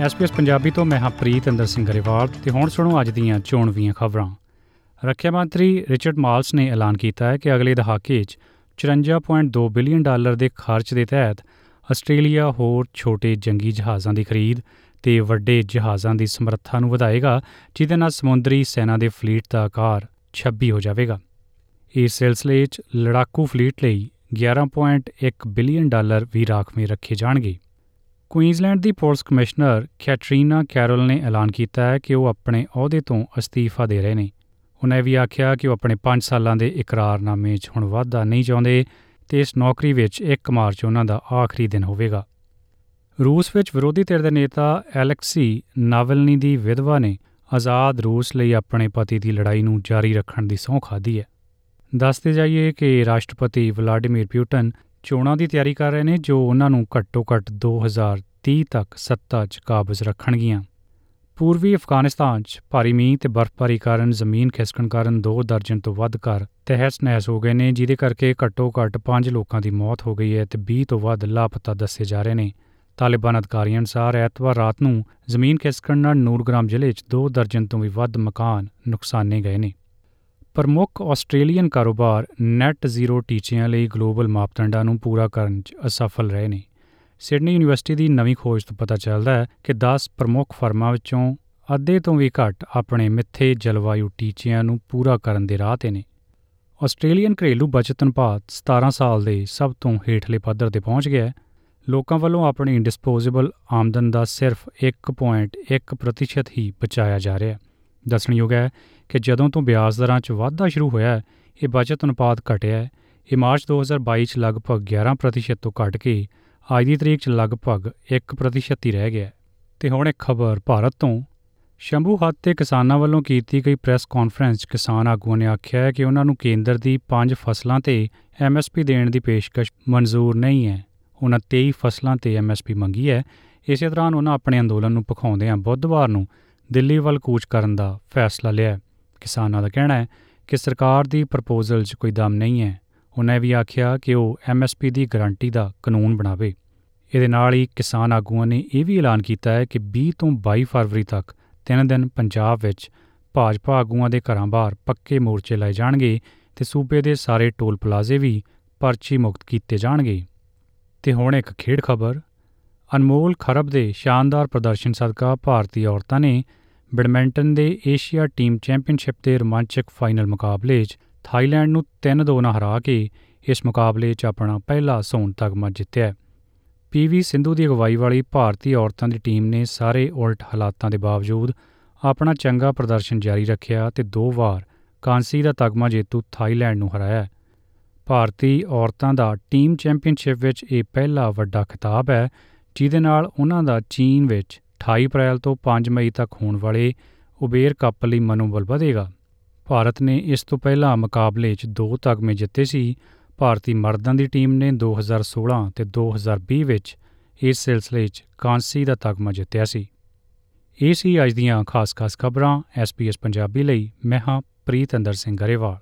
SPS Punjabi ਤੋਂ ਮੈਂ ਹਾਂ ਪ੍ਰੀਤ ਅੰਦਰ ਸਿੰਘ ਗਰੇਵਾਲ ਤੇ ਹੁਣ ਸੁਣੋ ਅੱਜ ਦੀਆਂ ਚੋਣਵੀਆਂ ਖਬਰਾਂ। ਰੱਖਿਆ ਮੰਤਰੀ ਰਿਚਰਡ ਮਾਲਸ ਨੇ ਐਲਾਨ ਕੀਤਾ ਹੈ ਕਿ ਅਗਲੇ ਦਹਾਕੇ 'ਚ 54.2 ਬਿਲੀਅਨ ਡਾਲਰ ਦੇ ਖਰਚ ਦੇ ਤਹਿਤ ਆਸਟ੍ਰੇਲੀਆ ਹੋਰ ਛੋਟੇ ਜੰਗੀ ਜਹਾਜ਼ਾਂ ਦੀ ਖਰੀਦ ਤੇ ਵੱਡੇ ਜਹਾਜ਼ਾਂ ਦੀ ਸਮਰੱਥਾ ਨੂੰ ਵਧਾਏਗਾ, ਜਿਹਦੇ ਨਾਲ ਸਮੁੰਦਰੀ ਸੈਨਾ ਦੇ ਫਲੀਟ ਦਾ ਆਕਾਰ 26 ਹੋ ਜਾਵੇਗਾ। ਇਸ ਸਿਲਸਿਲੇ 'ਚ ਲੜਾਕੂ ਫਲੀਟ ਲਈ 11.1 ਬਿਲੀਅਨ ਡਾਲਰ ਵੀ ਰਾਖਵੇਂ ਰੱਖੇ ਜਾਣਗੇ। ਕੁਈਨਜ਼ਲੈਂਡ ਦੀ ਪੁਲਿਸ ਕਮਿਸ਼ਨਰ ਕੈਟਰੀਨਾ ਕੈਰੋਲ ਨੇ ਐਲਾਨ ਕੀਤਾ ਹੈ ਕਿ ਉਹ ਆਪਣੇ ਅਹੁਦੇ ਤੋਂ ਅਸਤੀਫਾ ਦੇ ਰਹੇ ਨੇ। ਉਹਨਾਂ ਇਹ ਵੀ ਆਖਿਆ ਕਿ ਉਹ ਆਪਣੇ 5 ਸਾਲਾਂ ਦੇ ਇਕਰਾਰਨਾਮੇ 'ਚ ਹੁਣ ਵਾਧਾ ਨਹੀਂ ਚਾਹੁੰਦੇ ਤੇ ਇਸ ਨੌਕਰੀ ਵਿੱਚ 1 ਮਾਰਚ ਉਹਨਾਂ ਦਾ ਆਖਰੀ ਦਿਨ ਹੋਵੇਗਾ। ਰੂਸ ਵਿੱਚ ਵਿਰੋਧੀ ਧਿਰ ਦੇ ਨੇਤਾ ਐਲੈਕਸੀ ਨਾਵਲਨੀ ਦੀ ਵਿਧਵਾ ਨੇ ਆਜ਼ਾਦ ਰੂਸ ਲਈ ਆਪਣੇ ਪਤੀ ਦੀ ਲੜਾਈ ਨੂੰ ਜਾਰੀ ਰੱਖਣ ਦੀ ਸਹੁੰ ਖਾਧੀ ਹੈ। ਦੱਸਦੇ ਜਾਈਏ ਕਿ ਰਾਸ਼ਟਰਪਤੀ ਵਲਾਡੀਮੀਰ ਪੁਟਿਨ ਚੋਣਾਂ ਦੀ ਤਿਆਰੀ ਕਰ ਰਹੇ ਨੇ, ਜੋ ਉਹਨਾਂ ਨੂੰ ਘੱਟੋ-ਘੱਟ 2030 ਤੱਕ ਸੱਤਾ 'ਚ ਕਾਬਜ਼ ਰੱਖਣਗੀਆਂ। ਪੂਰਬੀ ਅਫਗਾਨਿਸਤਾਨ 'ਚ ਭਾਰੀ ਮੀਂਹ ਤੇ ਬਰਫ਼ਬਾਰੀ ਕਾਰਨ ਜ਼ਮੀਨ ਖਿਸਕਣ ਕਾਰਨ 2 ਦਰਜਨ ਤੋਂ ਵੱਧ ਘਰ ਤਹਿਸ-ਨਹਿਸ ਹੋ ਗਏ ਨੇ, ਜਿਹਦੇ ਕਰਕੇ ਘੱਟੋ-ਘੱਟ 5 ਲੋਕਾਂ ਦੀ ਮੌਤ ਹੋ ਗਈ ਹੈ ਤੇ 20 ਤੋਂ ਵੱਧ ਲਾਪਤਾ ਦੱਸੇ ਜਾ ਰਹੇ ਨੇ। ਤਾਲਿਬਾਨ ਅਧਿਕਾਰੀਆਂ ਅਨੁਸਾਰ, ਐਤਵਾਰ ਰਾਤ ਨੂੰ ਜ਼ਮੀਨ ਖਿਸਕਣ ਨਾਲ ਨੂਰਗ੍ਰਾਮ ਜ਼ਿਲ੍ਹੇ 'ਚ 2 ਦਰਜਨ ਤੋਂ ਵੀ ਵੱਧ ਮਕਾਨ ਨੁਕਸਾਨੇ ਗਏ ਨੇ। ਪ੍ਰਮੁੱਖ ਆਸਟ੍ਰੇਲੀਅਨ ਕਾਰੋਬਾਰ ਨੈਟ ਜ਼ੀਰੋ ਟੀਚਿਆਂ ਲਈ ਗਲੋਬਲ ਮਾਪਦੰਡਾਂ ਨੂੰ ਪੂਰਾ ਕਰਨ 'ਚ ਅਸਫਲ ਰਹੇ ਨੇ। ਸਿਡਨੀ ਯੂਨੀਵਰਸਿਟੀ ਦੀ ਨਵੀਂ ਖੋਜ ਤੋਂ ਪਤਾ ਚੱਲਦਾ ਹੈ ਕਿ 10 ਪ੍ਰਮੁੱਖ ਫਰਮਾਂ ਵਿੱਚੋਂ ਅੱਧੇ ਤੋਂ ਵੀ ਘੱਟ ਆਪਣੇ ਮਿੱਥੇ ਜਲਵਾਯੂ ਟੀਚਿਆਂ ਨੂੰ ਪੂਰਾ ਕਰਨ ਦੇ ਰਾਹ ਤੇ ਨੇ। ਆਸਟ੍ਰੇਲੀਅਨ ਘਰੇਲੂ ਬਚਤ ਅਨੁਪਾਤ 17 ਸਾਲ ਦੇ ਸਭ ਤੋਂ ਹੇਠਲੇ ਪੱਧਰ ਤੇ ਪਹੁੰਚ ਗਿਆ ਹੈ। ਲੋਕਾਂ ਵੱਲੋਂ ਆਪਣੀ ਡਿਸਪੋਜ਼ੇਬਲ ਆਮਦਨ ਦਾ ਸਿਰਫ 1.1% ਹੀ ਬਚਾਇਆ ਜਾ ਰਿਹਾ ਹੈ। ਦੱਸਣਯੋਗ ਹੈ ਕਿ ਜਦੋਂ ਤੋਂ ਵਿਆਜ ਦਰਾਂ 'ਚ ਵਾਧਾ ਸ਼ੁਰੂ ਹੋਇਆ ਹੈ, ਇਹ ਬਚਤ ਅਨੁਪਾਤ ਘਟਿਆ ਹੈ। ਇਹ ਮਾਰਚ 2022 'ਚ ਲਗਭਗ 11% ਤੋਂ ਘਟ ਕੇ ਅੱਜ ਦੀ ਤਰੀਕ 'ਚ ਲਗਭਗ 1% ਹੀ ਰਹਿ ਗਿਆ ਤੇ ਹੁਣ ਇੱਕ ਖਬਰ ਭਾਰਤ ਤੋਂ। ਸ਼ੰਭੂ ਹੱਤ ਤੇ ਕਿਸਾਨਾਂ ਵੱਲੋਂ ਕੀਤੀ ਗਈ ਪ੍ਰੈਸ ਕਾਨਫਰੰਸ 'ਚ ਕਿਸਾਨ ਆਗੂਆਂ ਨੇ ਆਖਿਆ ਹੈ ਕਿ ਉਹਨਾਂ ਨੂੰ ਕੇਂਦਰ ਦੀ 5 ਫਸਲਾਂ ਤੇ ਐਮਐਸਪੀ ਦੇਣ ਦੀ ਪੇਸ਼ਕਸ਼ ਮਨਜ਼ੂਰ ਨਹੀਂ ਹੈ। ਉਹਨਾਂ 23 ਫਸਲਾਂ ਤੇ ਐਮਐਸਪੀ ਮੰਗੀ ਹੈ। ਇਸੇ ਦੌਰਾਨ ਉਹਨਾਂ ਆਪਣੇ ਅੰਦੋਲਨ ਨੂੰ ਪਖਾਉਂਦਿਆਂ ਬੁੱਧਵਾਰ ਨੂੰ ਦਿੱਲੀ ਵੱਲ ਕੂਚ ਕਰਨ ਦਾ ਫੈਸਲਾ ਲਿਆ। ਕਿਸਾਨਾਂ ਦਾ ਕਹਿਣਾ ਹੈ ਕਿ ਸਰਕਾਰ ਦੀ ਪ੍ਰਪੋਜ਼ਲ 'ਚ ਕੋਈ ਦਮ ਨਹੀਂ ਹੈ। ਉਹਨਾਂ ਇਹ ਵੀ ਆਖਿਆ ਕਿ ਉਹ ਐਮਐਸਪੀ ਦੀ ਗਾਰੰਟੀ ਦਾ ਕਾਨੂੰਨ ਬਣਾਵੇ। ਇਹਦੇ ਨਾਲ ਹੀ ਕਿਸਾਨ ਆਗੂਆਂ ਨੇ ਇਹ ਵੀ ਐਲਾਨ ਕੀਤਾ ਹੈ ਕਿ 20 ਤੋਂ 22 ਫਰਵਰੀ ਤੱਕ ਤਿੰਨ ਦਿਨ ਪੰਜਾਬ ਵਿੱਚ ਭਾਜਪਾ ਆਗੂਆਂ ਦੇ ਘਰਾਂ ਬਾਹਰ ਪੱਕੇ ਮੋਰਚੇ ਲਾਏ ਜਾਣਗੇ ਤੇ ਸੂਬੇ ਦੇ ਸਾਰੇ ਟੋਲ ਪਲਾਜ਼ੇ ਵੀ ਪਰਚੀ ਮੁਕਤ ਕੀਤੇ ਜਾਣਗੇ। ਤੇ ਹੁਣ ਇੱਕ ਖੇਡ ਖਬਰ। ਅਨਮੋਲ ਖਰਬ ਦੇ ਸ਼ਾਨਦਾਰ ਪ੍ਰਦਰਸ਼ਨ ਸਦਕਾ ਭਾਰਤੀ ਔਰਤਾਂ ਨੇ ਬੈਡਮਿੰਟਨ ਦੇ ਏਸ਼ੀਆ ਟੀਮ ਚੈਂਪੀਅਨਸ਼ਿਪ ਦੇ ਰੋਮਾਂਚਕ ਫਾਈਨਲ ਮੁਕਾਬਲੇ 'ਚ ਥਾਈਲੈਂਡ ਨੂੰ 3-2 ਨਾਲ ਹਰਾ ਕੇ ਇਸ ਮੁਕਾਬਲੇ 'ਚ ਆਪਣਾ ਪਹਿਲਾ ਸੋਨ ਤਗਮਾ ਜਿੱਤਿਆ ਪੀਵੀ ਸਿੰਧੂ ਦੀ ਅਗਵਾਈ ਵਾਲੀ ਭਾਰਤੀ ਔਰਤਾਂ ਦੀ ਟੀਮ ਨੇ ਸਾਰੇ ਉਲਟ ਹਾਲਾਤਾਂ ਦੇ ਬਾਵਜੂਦ ਆਪਣਾ ਚੰਗਾ ਪ੍ਰਦਰਸ਼ਨ ਜਾਰੀ ਰੱਖਿਆ ਤੇ ਦੋ ਵਾਰ ਕਾਂਸੀ ਦਾ ਤਗਮਾ ਜੇਤੂ ਥਾਈਲੈਂਡ ਨੂੰ ਹਰਾਇਆ ਭਾਰਤੀ ਔਰਤਾਂ ਦਾ ਟੀਮ ਚੈਂਪੀਅਨਸ਼ਿਪ ਵਿੱਚ ਇਹ ਪਹਿਲਾ ਵੱਡਾ ਖਿਤਾਬ ਹੈ, ਜਿਹਦੇ ਨਾਲ ਉਹਨਾਂ ਦਾ ਚੀਨ ਵਿੱਚ 28 ਅਪ੍ਰੈਲ ਤੋਂ 5 ਮਈ ਤੱਕ ਹੋਣ ਵਾਲੇ ਉਬੇਰ ਕੱਪ ਲਈ ਮਨੋਬਲ ਵਧੇਗਾ। ਭਾਰਤ ਨੇ ਇਸ ਤੋਂ ਪਹਿਲਾਂ ਮੁਕਾਬਲੇ 'ਚ ਦੋ ਤਗਮੇ ਜਿੱਤੇ ਸੀ। ਭਾਰਤੀ ਮਰਦਾਂ ਦੀ ਟੀਮ ਨੇ 2016 ਤੇ 2020 ਵਿੱਚ ਇਸ ਸਿਲਸਿਲੇ 'ਚ ਕਾਂਸੀ ਦਾ ਤਗਮਾ ਜਿੱਤਿਆ ਸੀ। ਇਹ ਸੀ ਅੱਜ ਦੀਆਂ ਖਾਸ-ਖਾਸ ਖਬਰਾਂ। ਐਸਪੀਐਸ ਪੰਜਾਬੀ ਲਈ ਮੈਂ ਹਾਂ ਪ੍ਰੀਤ ਅੰਦਰ ਸਿੰਘ ਗਰੇਵਾਲ।